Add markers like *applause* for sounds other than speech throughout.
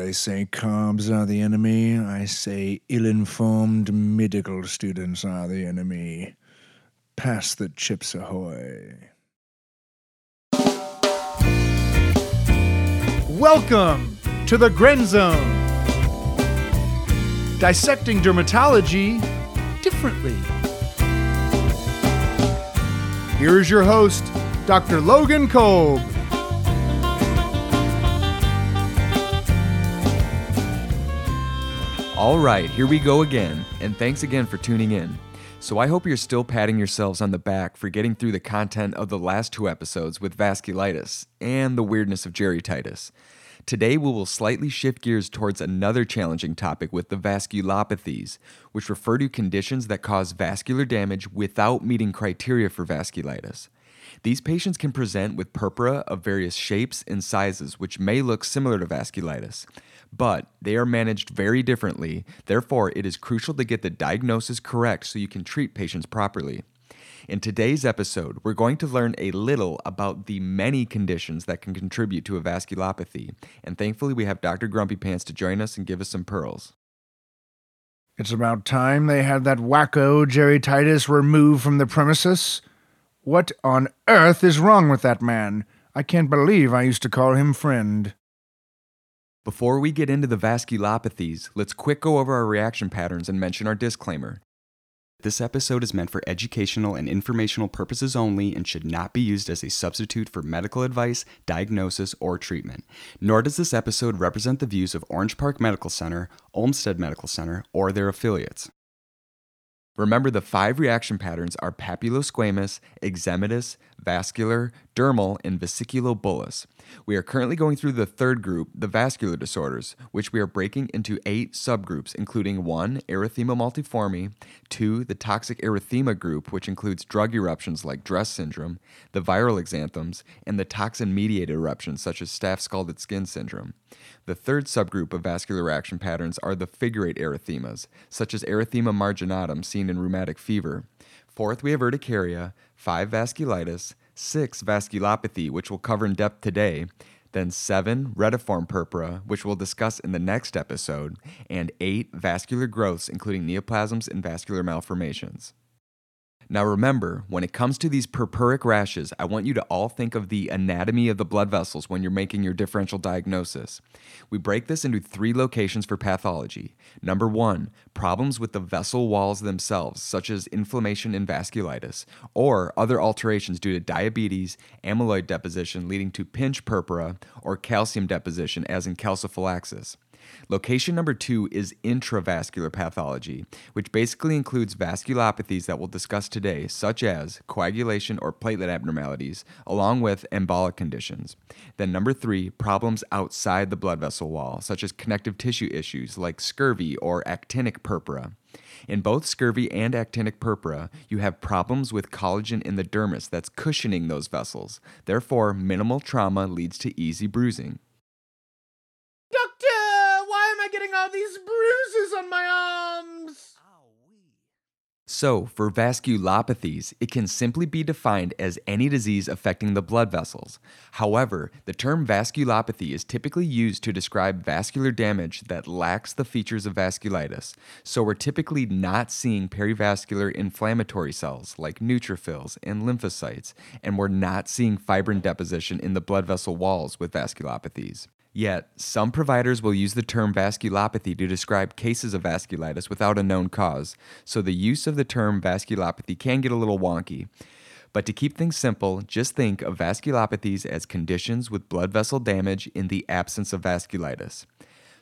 they say carbs are the enemy. I say ill informed medical students are the enemy. Pass the chips ahoy. Welcome to the Grenz Zone. Dissecting dermatology differently. Here is your host, Dr. Logan Kolb. All right, here we go again, and thanks again for tuning in. So, I hope you're still patting yourselves on the back for getting through the content of the last two episodes with vasculitis and the weirdness of Titus. Today, we will slightly shift gears towards another challenging topic with the vasculopathies, which refer to conditions that cause vascular damage without meeting criteria for vasculitis. These patients can present with purpura of various shapes and sizes, which may look similar to vasculitis but they are managed very differently. Therefore, it is crucial to get the diagnosis correct so you can treat patients properly. In today's episode, we're going to learn a little about the many conditions that can contribute to a vasculopathy, and thankfully, we have Dr. Grumpy Pants to join us and give us some pearls. It's about time they had that wacko Jerry Titus removed from the premises. What on earth is wrong with that man? I can't believe I used to call him friend. Before we get into the vasculopathies, let's quick go over our reaction patterns and mention our disclaimer. This episode is meant for educational and informational purposes only and should not be used as a substitute for medical advice, diagnosis, or treatment. Nor does this episode represent the views of Orange Park Medical Center, Olmsted Medical Center, or their affiliates. Remember, the five reaction patterns are papulosquamous, eczematous, vascular, dermal, and vesiculobullous. We are currently going through the third group, the vascular disorders, which we are breaking into eight subgroups, including 1. Erythema multiforme, 2. The toxic erythema group, which includes drug eruptions like DRESS syndrome, the viral exanthems, and the toxin mediated eruptions such as staph scalded skin syndrome. The third subgroup of vascular reaction patterns are the figure eight erythemas, such as erythema marginatum seen in rheumatic fever. Fourth, we have urticaria, five, vasculitis, six, vasculopathy, which we'll cover in depth today, then seven, retiform purpura, which we'll discuss in the next episode, and eight, vascular growths, including neoplasms and vascular malformations. Now remember, when it comes to these purpuric rashes, I want you to all think of the anatomy of the blood vessels when you're making your differential diagnosis. We break this into three locations for pathology. Number one, problems with the vessel walls themselves, such as inflammation and vasculitis, or other alterations due to diabetes, amyloid deposition leading to pinch purpura, or calcium deposition, as in calciphylaxis. Location number two is intravascular pathology, which basically includes vasculopathies that we'll discuss today, such as coagulation or platelet abnormalities, along with embolic conditions. Then, number three, problems outside the blood vessel wall, such as connective tissue issues like scurvy or actinic purpura. In both scurvy and actinic purpura, you have problems with collagen in the dermis that's cushioning those vessels. Therefore, minimal trauma leads to easy bruising. these bruises on my arms. So, for vasculopathies, it can simply be defined as any disease affecting the blood vessels. However, the term vasculopathy is typically used to describe vascular damage that lacks the features of vasculitis. So, we're typically not seeing perivascular inflammatory cells like neutrophils and lymphocytes, and we're not seeing fibrin deposition in the blood vessel walls with vasculopathies. Yet, some providers will use the term vasculopathy to describe cases of vasculitis without a known cause, so the use of the term vasculopathy can get a little wonky. But to keep things simple, just think of vasculopathies as conditions with blood vessel damage in the absence of vasculitis.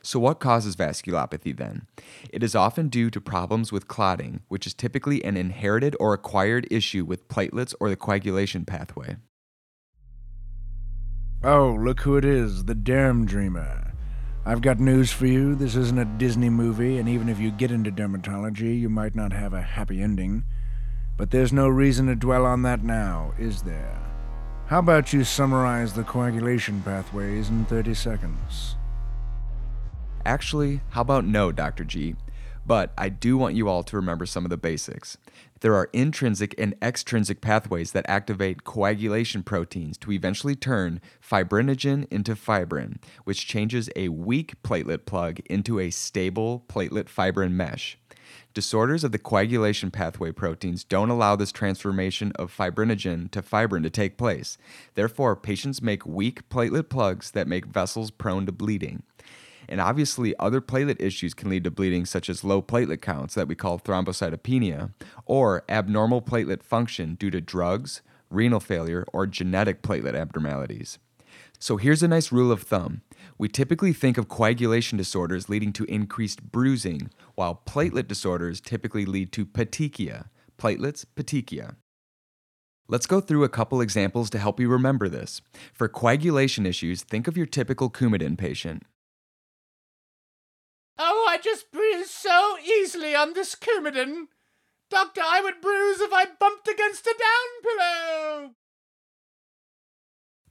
So, what causes vasculopathy then? It is often due to problems with clotting, which is typically an inherited or acquired issue with platelets or the coagulation pathway. Oh, look who it is, the Derm Dreamer. I've got news for you. This isn't a Disney movie, and even if you get into dermatology, you might not have a happy ending. But there's no reason to dwell on that now, is there? How about you summarize the coagulation pathways in 30 seconds? Actually, how about no, Dr. G? But I do want you all to remember some of the basics. There are intrinsic and extrinsic pathways that activate coagulation proteins to eventually turn fibrinogen into fibrin, which changes a weak platelet plug into a stable platelet fibrin mesh. Disorders of the coagulation pathway proteins don't allow this transformation of fibrinogen to fibrin to take place. Therefore, patients make weak platelet plugs that make vessels prone to bleeding. And obviously, other platelet issues can lead to bleeding, such as low platelet counts that we call thrombocytopenia, or abnormal platelet function due to drugs, renal failure, or genetic platelet abnormalities. So here's a nice rule of thumb. We typically think of coagulation disorders leading to increased bruising, while platelet disorders typically lead to petechia. Platelets, petechia. Let's go through a couple examples to help you remember this. For coagulation issues, think of your typical Coumadin patient. I just bruise so easily on this Coumadin. Doctor, I would bruise if I bumped against a down pillow.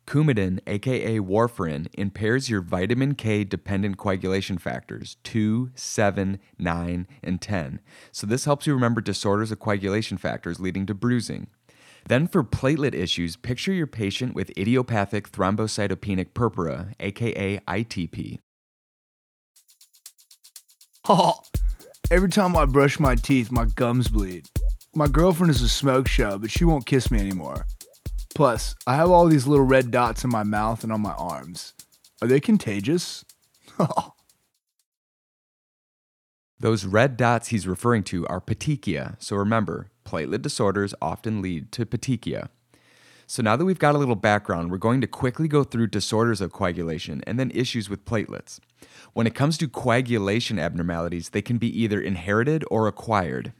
Coumadin, aka warfarin, impairs your vitamin K dependent coagulation factors 2, 7, 9, and 10. So, this helps you remember disorders of coagulation factors leading to bruising. Then, for platelet issues, picture your patient with idiopathic thrombocytopenic purpura, aka ITP. *laughs* Every time I brush my teeth, my gums bleed. My girlfriend is a smoke show, but she won't kiss me anymore. Plus, I have all these little red dots in my mouth and on my arms. Are they contagious? *laughs* Those red dots he's referring to are petechia, so remember, platelet disorders often lead to petechia. So now that we've got a little background, we're going to quickly go through disorders of coagulation and then issues with platelets. When it comes to coagulation abnormalities, they can be either inherited or acquired.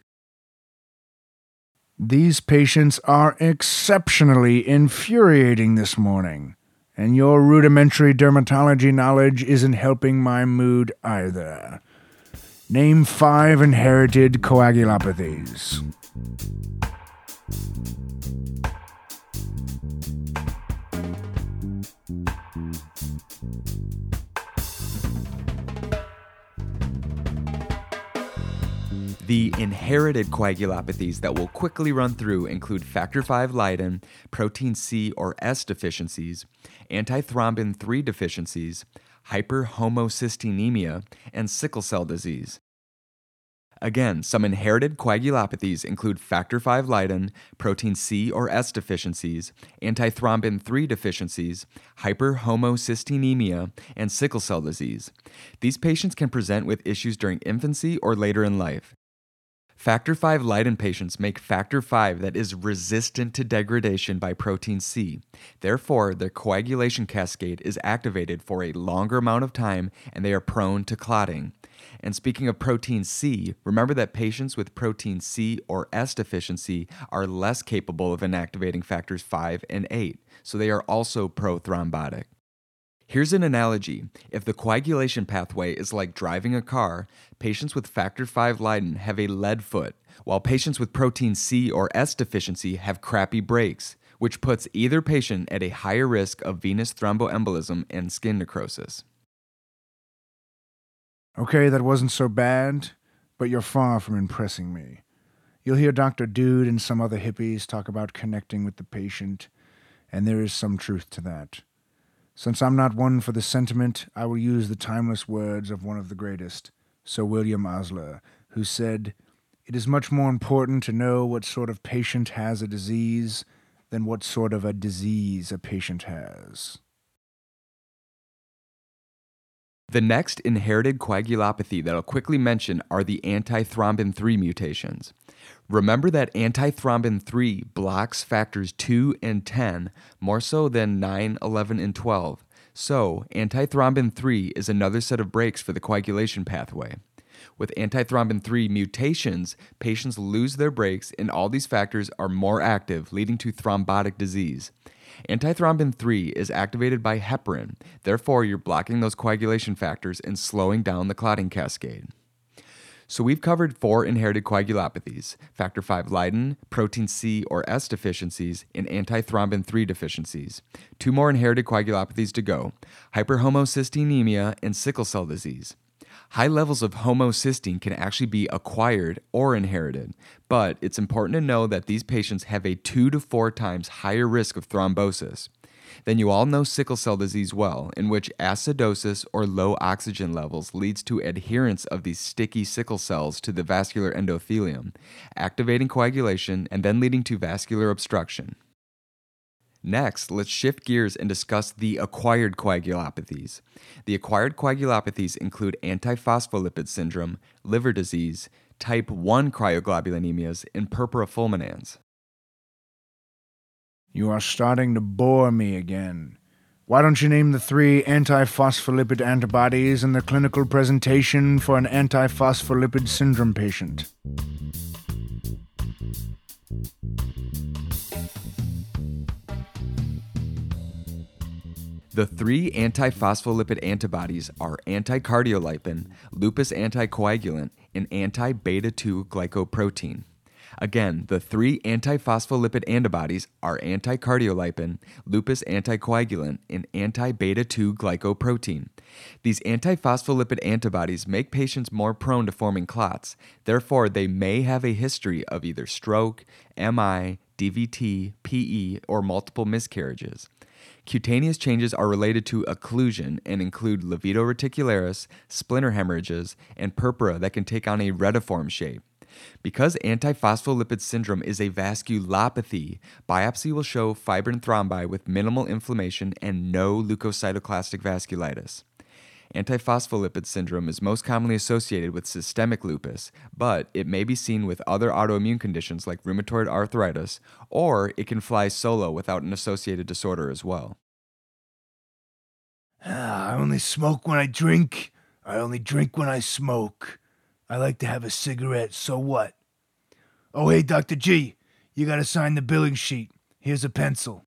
These patients are exceptionally infuriating this morning, and your rudimentary dermatology knowledge isn't helping my mood either. Name five inherited coagulopathies. The inherited coagulopathies that we'll quickly run through include factor V Leiden, protein C or S deficiencies, antithrombin 3 deficiencies, hyperhomocysteinemia, and sickle cell disease. Again, some inherited coagulopathies include factor V Leiden, protein C or S deficiencies, antithrombin 3 deficiencies, hyperhomocysteinemia, and sickle cell disease. These patients can present with issues during infancy or later in life. Factor V Leiden patients make factor V that is resistant to degradation by protein C. Therefore, their coagulation cascade is activated for a longer amount of time and they are prone to clotting. And speaking of protein C, remember that patients with protein C or S deficiency are less capable of inactivating factors 5 and 8, so they are also prothrombotic. Here's an analogy. If the coagulation pathway is like driving a car, patients with factor V Leiden have a lead foot, while patients with protein C or S deficiency have crappy brakes, which puts either patient at a higher risk of venous thromboembolism and skin necrosis. Okay, that wasn't so bad, but you're far from impressing me. You'll hear Dr. Dude and some other hippies talk about connecting with the patient, and there is some truth to that. Since I'm not one for the sentiment, I will use the timeless words of one of the greatest, Sir William Osler, who said, It is much more important to know what sort of patient has a disease than what sort of a disease a patient has. The next inherited coagulopathy that I'll quickly mention are the antithrombin 3 mutations. Remember that antithrombin 3 blocks factors 2 and 10 more so than 9, 11, and 12. So, antithrombin 3 is another set of brakes for the coagulation pathway. With antithrombin 3 mutations, patients lose their brakes and all these factors are more active, leading to thrombotic disease. Antithrombin 3 is activated by heparin, therefore, you're blocking those coagulation factors and slowing down the clotting cascade. So, we've covered four inherited coagulopathies factor V Leiden, protein C or S deficiencies, and antithrombin 3 deficiencies. Two more inherited coagulopathies to go hyperhomocysteinemia and sickle cell disease. High levels of homocysteine can actually be acquired or inherited, but it's important to know that these patients have a two to four times higher risk of thrombosis. Then you all know sickle cell disease well, in which acidosis or low oxygen levels leads to adherence of these sticky sickle cells to the vascular endothelium, activating coagulation and then leading to vascular obstruction. Next, let's shift gears and discuss the acquired coagulopathies. The acquired coagulopathies include antiphospholipid syndrome, liver disease, type 1 cryoglobulinemias, and purpura fulminans. You are starting to bore me again. Why don't you name the three antiphospholipid antibodies in the clinical presentation for an antiphospholipid syndrome patient? The three antiphospholipid antibodies are anticardiolipin, lupus anticoagulant, and anti beta 2 glycoprotein. Again, the three antiphospholipid antibodies are anticardiolipin, lupus anticoagulant, and anti beta 2 glycoprotein. These antiphospholipid antibodies make patients more prone to forming clots, therefore, they may have a history of either stroke, MI, DVT, PE, or multiple miscarriages. Cutaneous changes are related to occlusion and include livedo reticularis, splinter hemorrhages, and purpura that can take on a retiform shape. Because antiphospholipid syndrome is a vasculopathy, biopsy will show fibrin thrombi with minimal inflammation and no leukocytoclastic vasculitis. Antiphospholipid syndrome is most commonly associated with systemic lupus, but it may be seen with other autoimmune conditions like rheumatoid arthritis, or it can fly solo without an associated disorder as well. Ah, I only smoke when I drink. I only drink when I smoke. I like to have a cigarette, so what? Oh, hey, Dr. G, you gotta sign the billing sheet. Here's a pencil.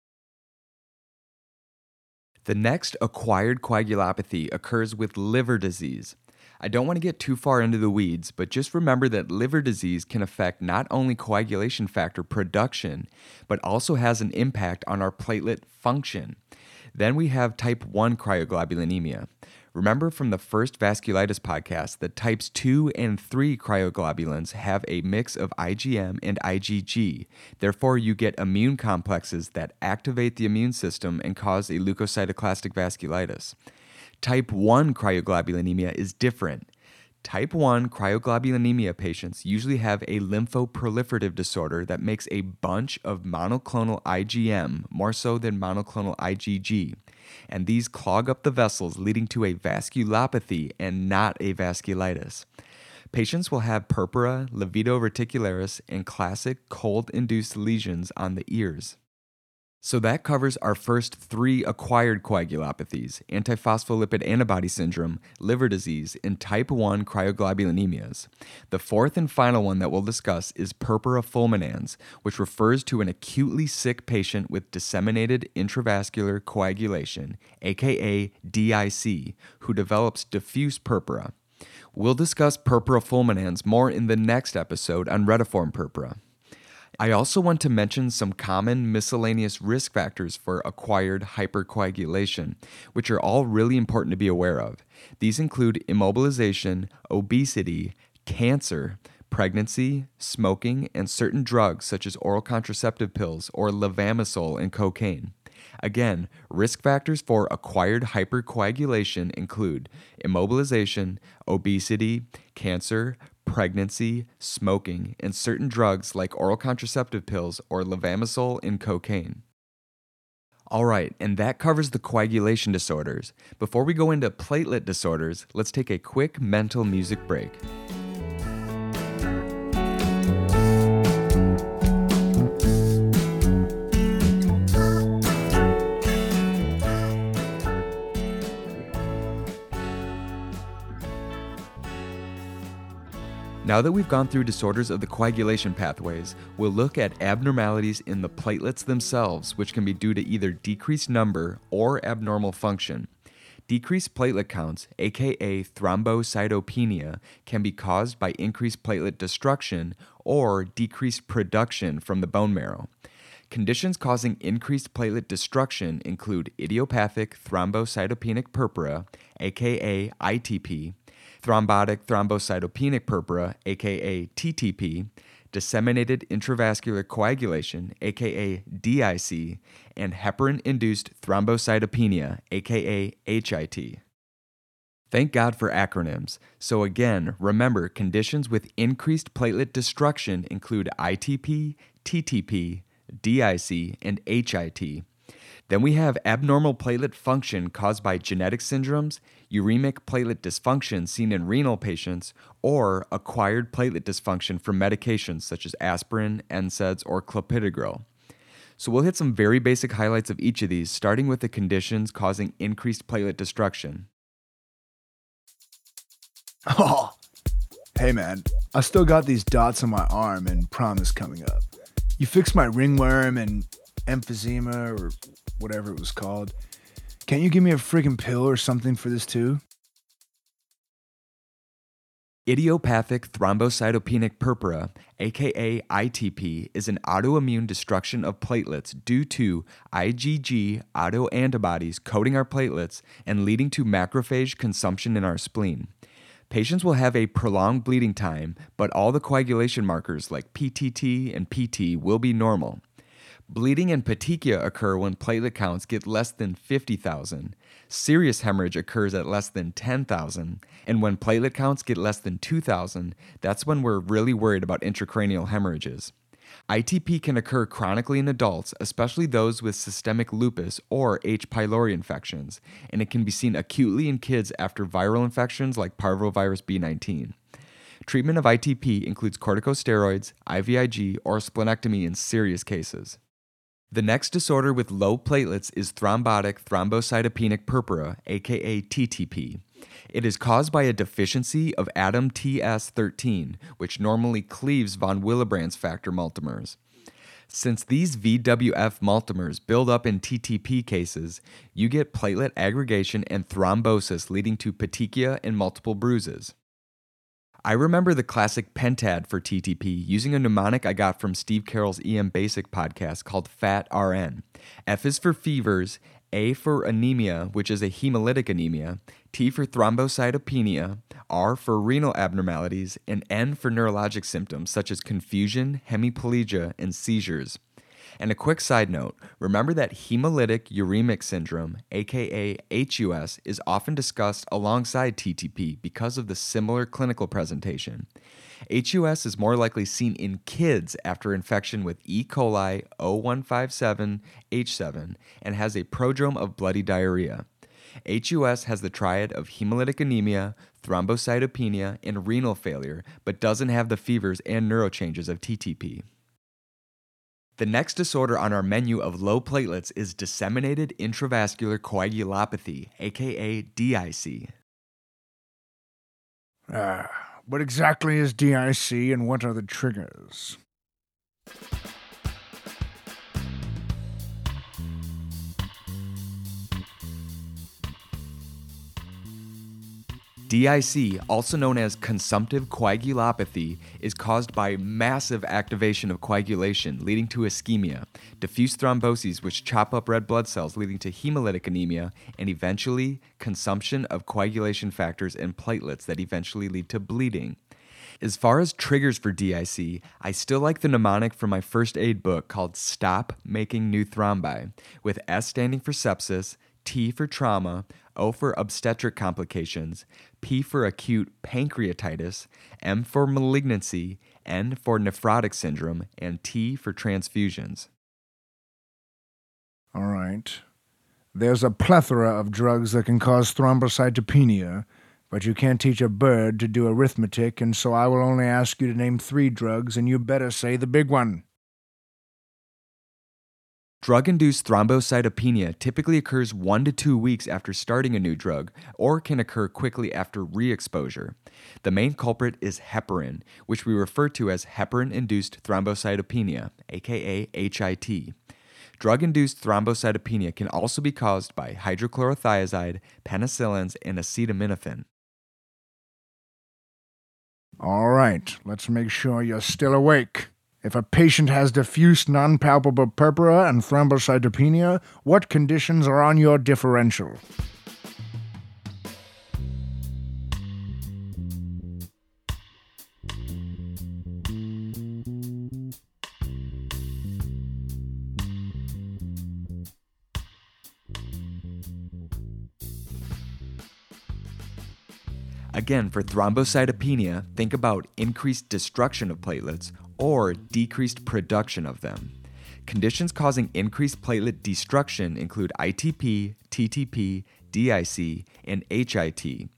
The next acquired coagulopathy occurs with liver disease. I don't want to get too far into the weeds, but just remember that liver disease can affect not only coagulation factor production, but also has an impact on our platelet function. Then we have type 1 cryoglobulinemia. Remember from the first vasculitis podcast that types 2 and 3 cryoglobulins have a mix of IgM and IgG. Therefore, you get immune complexes that activate the immune system and cause a leukocytoclastic vasculitis. Type 1 cryoglobulinemia is different. Type 1 cryoglobulinemia patients usually have a lymphoproliferative disorder that makes a bunch of monoclonal IgM more so than monoclonal IgG, and these clog up the vessels, leading to a vasculopathy and not a vasculitis. Patients will have purpura, livedo reticularis, and classic cold induced lesions on the ears. So that covers our first three acquired coagulopathies antiphospholipid antibody syndrome, liver disease, and type 1 cryoglobulinemias. The fourth and final one that we'll discuss is purpura fulminans, which refers to an acutely sick patient with disseminated intravascular coagulation, aka DIC, who develops diffuse purpura. We'll discuss purpura fulminans more in the next episode on retiform purpura. I also want to mention some common miscellaneous risk factors for acquired hypercoagulation, which are all really important to be aware of. These include immobilization, obesity, cancer, pregnancy, smoking, and certain drugs such as oral contraceptive pills or levamisole and cocaine. Again, risk factors for acquired hypercoagulation include immobilization, obesity, cancer, pregnancy, smoking, and certain drugs like oral contraceptive pills or levamisole and cocaine. All right, and that covers the coagulation disorders. Before we go into platelet disorders, let's take a quick mental music break. Now that we've gone through disorders of the coagulation pathways, we'll look at abnormalities in the platelets themselves, which can be due to either decreased number or abnormal function. Decreased platelet counts, aka thrombocytopenia, can be caused by increased platelet destruction or decreased production from the bone marrow. Conditions causing increased platelet destruction include idiopathic thrombocytopenic purpura, aka ITP, thrombotic thrombocytopenic purpura, aka TTP, disseminated intravascular coagulation, aka DIC, and heparin induced thrombocytopenia, aka HIT. Thank God for acronyms. So, again, remember conditions with increased platelet destruction include ITP, TTP, DIC, and HIT. Then we have abnormal platelet function caused by genetic syndromes, uremic platelet dysfunction seen in renal patients, or acquired platelet dysfunction from medications such as aspirin, NSAIDs, or clopidogrel. So we'll hit some very basic highlights of each of these, starting with the conditions causing increased platelet destruction. Oh, hey man, I still got these dots on my arm and prom is coming up. You fixed my ringworm and emphysema or whatever it was called. Can't you give me a friggin' pill or something for this too? Idiopathic thrombocytopenic purpura, aka ITP, is an autoimmune destruction of platelets due to IgG autoantibodies coating our platelets and leading to macrophage consumption in our spleen. Patients will have a prolonged bleeding time, but all the coagulation markers like PTT and PT will be normal. Bleeding and petechia occur when platelet counts get less than 50,000. Serious hemorrhage occurs at less than 10,000. And when platelet counts get less than 2,000, that's when we're really worried about intracranial hemorrhages. ITP can occur chronically in adults, especially those with systemic lupus or H. pylori infections, and it can be seen acutely in kids after viral infections like parvovirus B19. Treatment of ITP includes corticosteroids, IVIG, or splenectomy in serious cases. The next disorder with low platelets is thrombotic thrombocytopenic purpura, aka TTP. It is caused by a deficiency of ADAMTS13, which normally cleaves von Willebrand's factor multimers. Since these VWF multimers build up in TTP cases, you get platelet aggregation and thrombosis leading to petechia and multiple bruises. I remember the classic pentad for TTP using a mnemonic I got from Steve Carroll's EM Basic podcast called FAT RN. F is for fevers, A for anemia, which is a hemolytic anemia, T for thrombocytopenia, R for renal abnormalities, and N for neurologic symptoms such as confusion, hemiplegia, and seizures. And a quick side note remember that hemolytic uremic syndrome, aka HUS, is often discussed alongside TTP because of the similar clinical presentation. HUS is more likely seen in kids after infection with E. coli 0157H7 and has a prodrome of bloody diarrhea. HUS has the triad of hemolytic anemia, thrombocytopenia, and renal failure, but doesn't have the fevers and neurochanges of TTP. The next disorder on our menu of low platelets is disseminated intravascular coagulopathy, aka DIC. Ah, what exactly is DIC and what are the triggers? DIC, also known as consumptive coagulopathy, is caused by massive activation of coagulation, leading to ischemia, diffuse thromboses, which chop up red blood cells, leading to hemolytic anemia, and eventually consumption of coagulation factors and platelets that eventually lead to bleeding. As far as triggers for DIC, I still like the mnemonic from my first aid book called Stop Making New Thrombi, with S standing for sepsis, T for trauma, O for obstetric complications, P for acute pancreatitis, M for malignancy, N for nephrotic syndrome, and T for transfusions. All right. There's a plethora of drugs that can cause thrombocytopenia, but you can't teach a bird to do arithmetic, and so I will only ask you to name three drugs, and you better say the big one. Drug induced thrombocytopenia typically occurs one to two weeks after starting a new drug or can occur quickly after re exposure. The main culprit is heparin, which we refer to as heparin induced thrombocytopenia, aka HIT. Drug induced thrombocytopenia can also be caused by hydrochlorothiazide, penicillins, and acetaminophen. All right, let's make sure you're still awake. If a patient has diffuse non-palpable purpura and thrombocytopenia, what conditions are on your differential? Again, for thrombocytopenia, think about increased destruction of platelets or decreased production of them. Conditions causing increased platelet destruction include ITP, TTP, DIC, and HIT.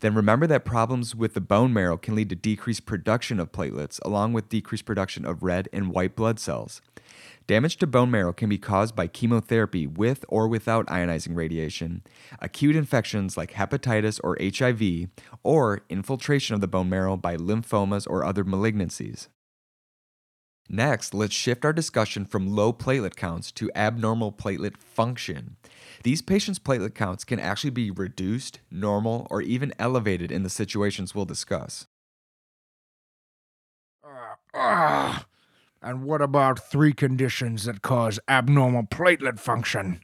Then remember that problems with the bone marrow can lead to decreased production of platelets, along with decreased production of red and white blood cells. Damage to bone marrow can be caused by chemotherapy with or without ionizing radiation, acute infections like hepatitis or HIV, or infiltration of the bone marrow by lymphomas or other malignancies. Next, let's shift our discussion from low platelet counts to abnormal platelet function. These patients' platelet counts can actually be reduced, normal, or even elevated in the situations we'll discuss. Uh, uh, and what about three conditions that cause abnormal platelet function?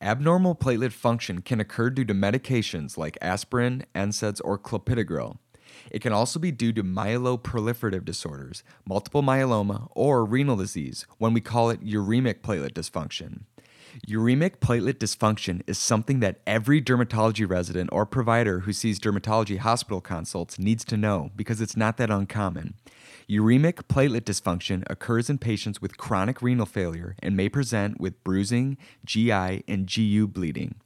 Abnormal platelet function can occur due to medications like aspirin, NSAIDs, or clopidogrel. It can also be due to myeloproliferative disorders, multiple myeloma, or renal disease when we call it uremic platelet dysfunction. Uremic platelet dysfunction is something that every dermatology resident or provider who sees dermatology hospital consults needs to know because it's not that uncommon. Uremic platelet dysfunction occurs in patients with chronic renal failure and may present with bruising, GI, and GU bleeding.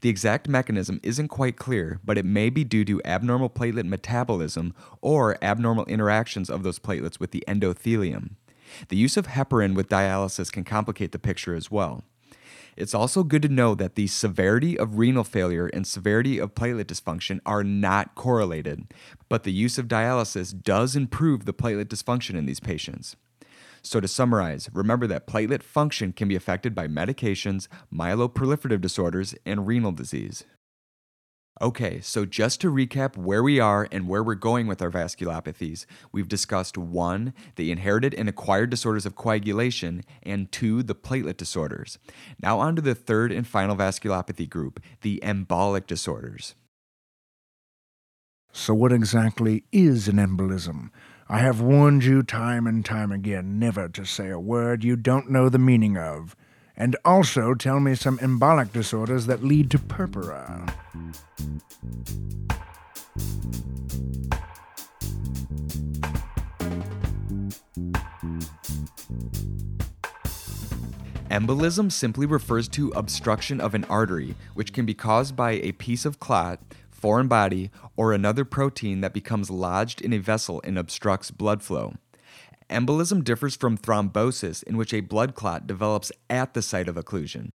The exact mechanism isn't quite clear, but it may be due to abnormal platelet metabolism or abnormal interactions of those platelets with the endothelium. The use of heparin with dialysis can complicate the picture as well. It's also good to know that the severity of renal failure and severity of platelet dysfunction are not correlated, but the use of dialysis does improve the platelet dysfunction in these patients. So, to summarize, remember that platelet function can be affected by medications, myeloproliferative disorders, and renal disease. Okay, so just to recap where we are and where we're going with our vasculopathies, we've discussed one, the inherited and acquired disorders of coagulation, and two, the platelet disorders. Now, on to the third and final vasculopathy group, the embolic disorders. So, what exactly is an embolism? I have warned you time and time again never to say a word you don't know the meaning of. And also tell me some embolic disorders that lead to purpura. Embolism simply refers to obstruction of an artery, which can be caused by a piece of clot, foreign body, or another protein that becomes lodged in a vessel and obstructs blood flow. Embolism differs from thrombosis, in which a blood clot develops at the site of occlusion.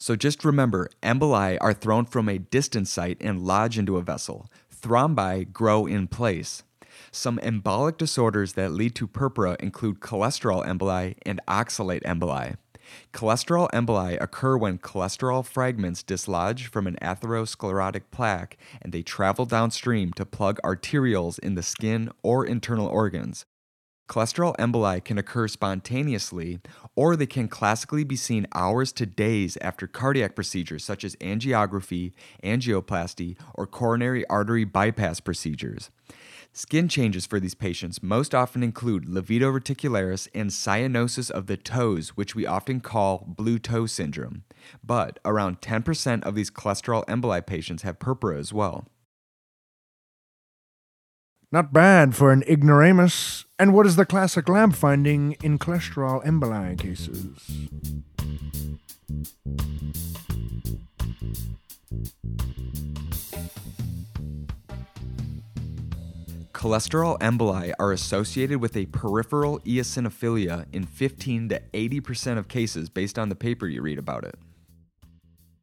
So just remember, emboli are thrown from a distant site and lodge into a vessel. Thrombi grow in place. Some embolic disorders that lead to purpura include cholesterol emboli and oxalate emboli. Cholesterol emboli occur when cholesterol fragments dislodge from an atherosclerotic plaque and they travel downstream to plug arterioles in the skin or internal organs. Cholesterol emboli can occur spontaneously, or they can classically be seen hours to days after cardiac procedures such as angiography, angioplasty, or coronary artery bypass procedures. Skin changes for these patients most often include livedo reticularis and cyanosis of the toes, which we often call blue toe syndrome. But around 10% of these cholesterol emboli patients have purpura as well. Not bad for an ignoramus. And what is the classic lab finding in cholesterol emboli cases? Cholesterol emboli are associated with a peripheral eosinophilia in 15 to 80% of cases based on the paper you read about it.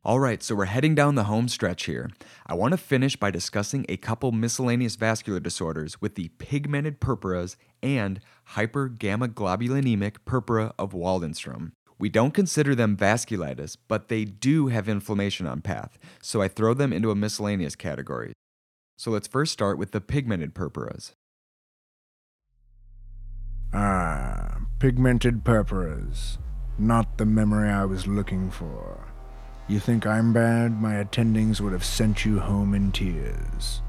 All right, so we're heading down the home stretch here. I want to finish by discussing a couple miscellaneous vascular disorders with the pigmented purpuras and hypergammaglobulinemic purpura of Waldenstrom. We don't consider them vasculitis, but they do have inflammation on path, so I throw them into a miscellaneous category. So let's first start with the pigmented purpuras. Ah, pigmented purpuras. Not the memory I was looking for. You think I'm bad? My attendings would have sent you home in tears.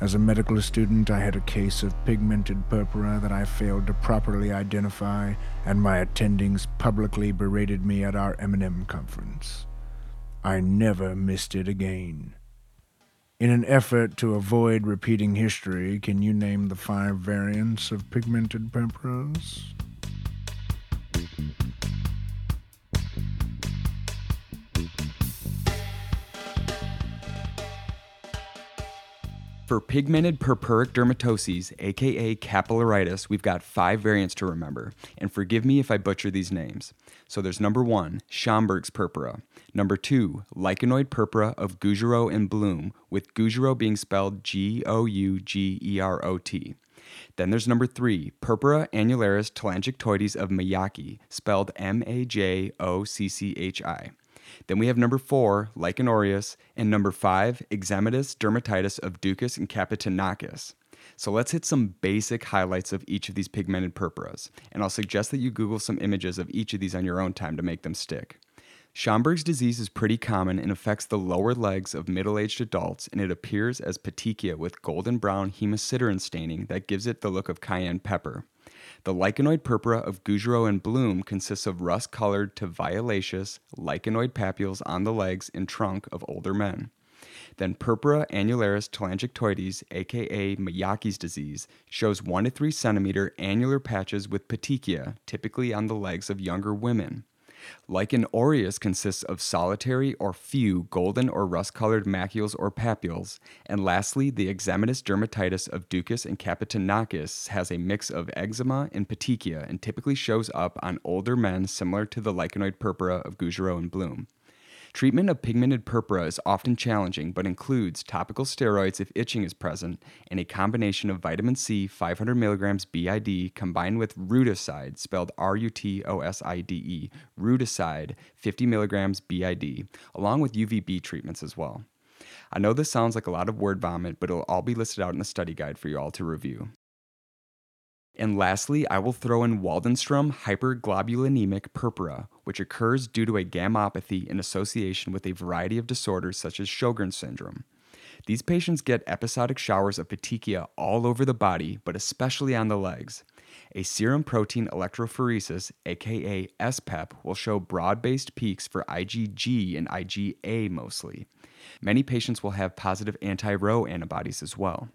As a medical student, I had a case of pigmented purpura that I failed to properly identify, and my attendings publicly berated me at our M&M conference. I never missed it again. In an effort to avoid repeating history, can you name the five variants of pigmented purpuras? For pigmented purpuric dermatoses, aka capillaritis, we've got five variants to remember. And forgive me if I butcher these names. So there's number one, Schamberg's purpura. Number two, lichenoid purpura of Gougerot and Blum, with Gougerot being spelled G O U G E R O T. Then there's number three, Purpura annularis telangiectoides of Majocchi, spelled M A J O C C H I. Then we have number four, Lichen aureus, and number five, Eczematous dermatitis of Doucas and Kapetanakis. So let's hit some basic highlights of each of these pigmented purpuras, and I'll suggest that you Google some images of each of these on your own time to make them stick. Schamberg's disease is pretty common and affects the lower legs of middle aged adults, and it appears as petechia with golden brown hemosiderin staining that gives it the look of cayenne pepper. The lichenoid purpura of Gougerot and Blum consists of rust colored to violaceous lichenoid papules on the legs and trunk of older men. Then Purpura annularis telangiectoides, aka Majocchi's disease, shows 1 to 3 centimeter annular patches with petechia, typically on the legs of younger women. Lichen aureus consists of solitary or few golden or rust colored macules or papules. And lastly, the eczematous dermatitis of Doucas and Kapetanakis has a mix of eczema and petechia and typically shows up on older men similar to the lichenoid purpura of Gougerot and Blum. Treatment of pigmented purpura is often challenging, but includes topical steroids if itching is present, and a combination of vitamin C 500 mg BID combined with Rutoside, spelled R U T O S I D E, Rutoside 50 mg BID, along with UVB treatments as well. I know this sounds like a lot of word vomit, but it'll all be listed out in the study guide for you all to review. And lastly, I will throw in Waldenstrom hyperglobulinemic purpura, which occurs due to a gammopathy in association with a variety of disorders such as Sjogren's syndrome. These patients get episodic showers of petechia all over the body, but especially on the legs. A serum protein electrophoresis, aka SPEP, will show broad based peaks for IgG and IgA mostly. Many patients will have positive anti Ro antibodies as well.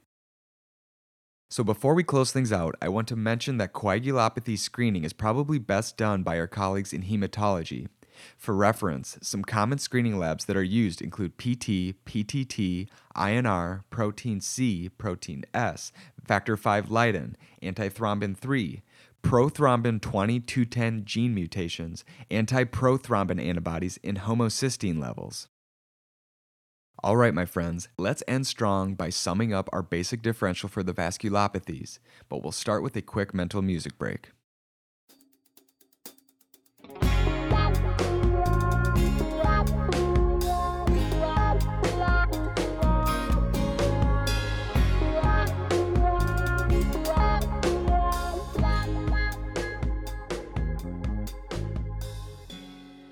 So, before we close things out, I want to mention that coagulopathy screening is probably best done by our colleagues in hematology. For reference, some common screening labs that are used include PT, PTT, INR, protein C, protein S, factor V Leiden, antithrombin 3, prothrombin 2210 gene mutations, antiprothrombin antibodies, and homocysteine levels. All right, my friends, let's end strong by summing up our basic differential for the vasculopathies, but we'll start with a quick mental music break.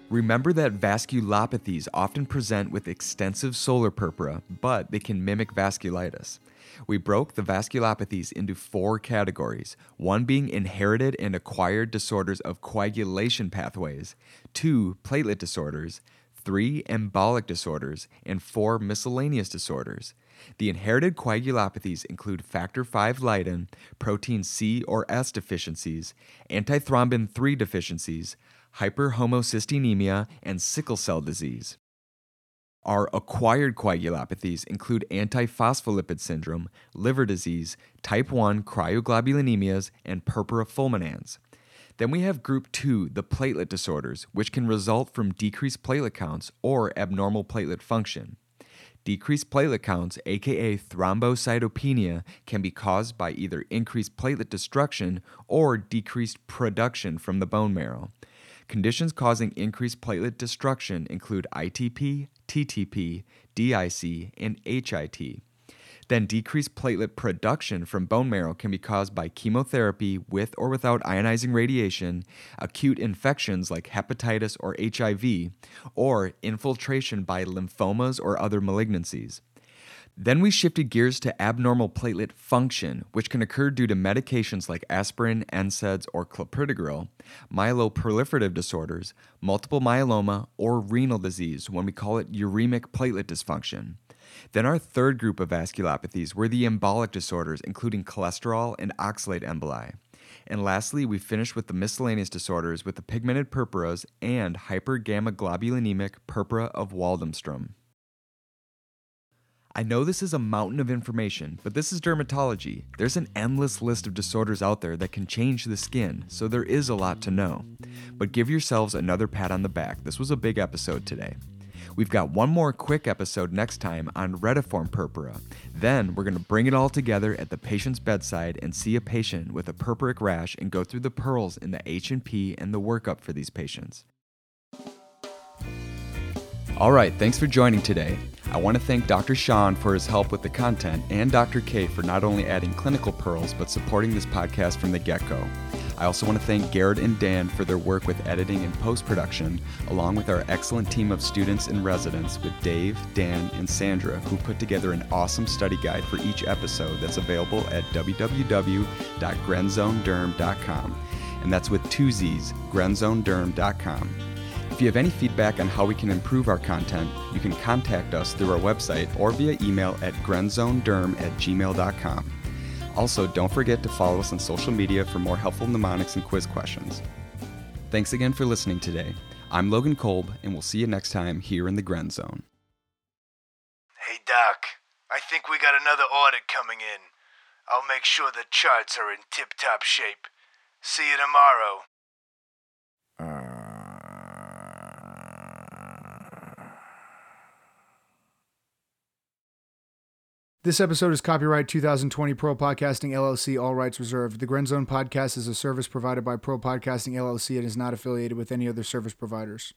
Remember that vasculopathies often present with extensive solar purpura, but they can mimic vasculitis. We broke the vasculopathies into four categories one being inherited and acquired disorders of coagulation pathways, two platelet disorders, three embolic disorders, and four miscellaneous disorders. The inherited coagulopathies include factor V Leiden, protein C or S deficiencies, antithrombin 3 deficiencies, hyperhomocysteinemia, and sickle cell disease. Our acquired coagulopathies include antiphospholipid syndrome, liver disease, type 1 cryoglobulinemias, and purpura fulminans. Then we have group 2, the platelet disorders, which can result from decreased platelet counts or abnormal platelet function. Decreased platelet counts, aka thrombocytopenia, can be caused by either increased platelet destruction or decreased production from the bone marrow. Conditions causing increased platelet destruction include ITP, TTP, DIC, and HIT. Then, decreased platelet production from bone marrow can be caused by chemotherapy with or without ionizing radiation, acute infections like hepatitis or HIV, or infiltration by lymphomas or other malignancies. Then we shifted gears to abnormal platelet function, which can occur due to medications like aspirin, NSAIDs, or clopidogrel, myeloproliferative disorders, multiple myeloma, or renal disease when we call it uremic platelet dysfunction. Then our third group of vasculopathies were the embolic disorders, including cholesterol and oxalate emboli. And lastly, we finished with the miscellaneous disorders with the pigmented purpuras and hypergammaglobulinemic purpura of Waldenstrom. I know this is a mountain of information, but this is dermatology. There's an endless list of disorders out there that can change the skin, so there is a lot to know. But give yourselves another pat on the back. This was a big episode today. We've got one more quick episode next time on retiform purpura. Then we're going to bring it all together at the patient's bedside and see a patient with a purpuric rash and go through the pearls in the H&P and the workup for these patients. All right, thanks for joining today. I want to thank Dr. Sean for his help with the content and Dr. K for not only adding clinical pearls but supporting this podcast from the get go. I also want to thank Garrett and Dan for their work with editing and post production, along with our excellent team of students and residents with Dave, Dan, and Sandra, who put together an awesome study guide for each episode that's available at www.grenzzonederm.com. And that's with two Z's, grenzzonederm.com. If you have any feedback on how we can improve our content, you can contact us through our website or via email at grenzzonederm at gmail.com. Also, don't forget to follow us on social media for more helpful mnemonics and quiz questions. Thanks again for listening today. I'm Logan Kolb, and we'll see you next time here in the Grenz Zone. Hey, Doc. I think we got another audit coming in. I'll make sure the charts are in tip top shape. See you tomorrow. This episode is copyright 2020 Pro Podcasting LLC, all rights reserved. The Grenz Zone podcast is a service provided by Pro Podcasting LLC and is not affiliated with any other service providers.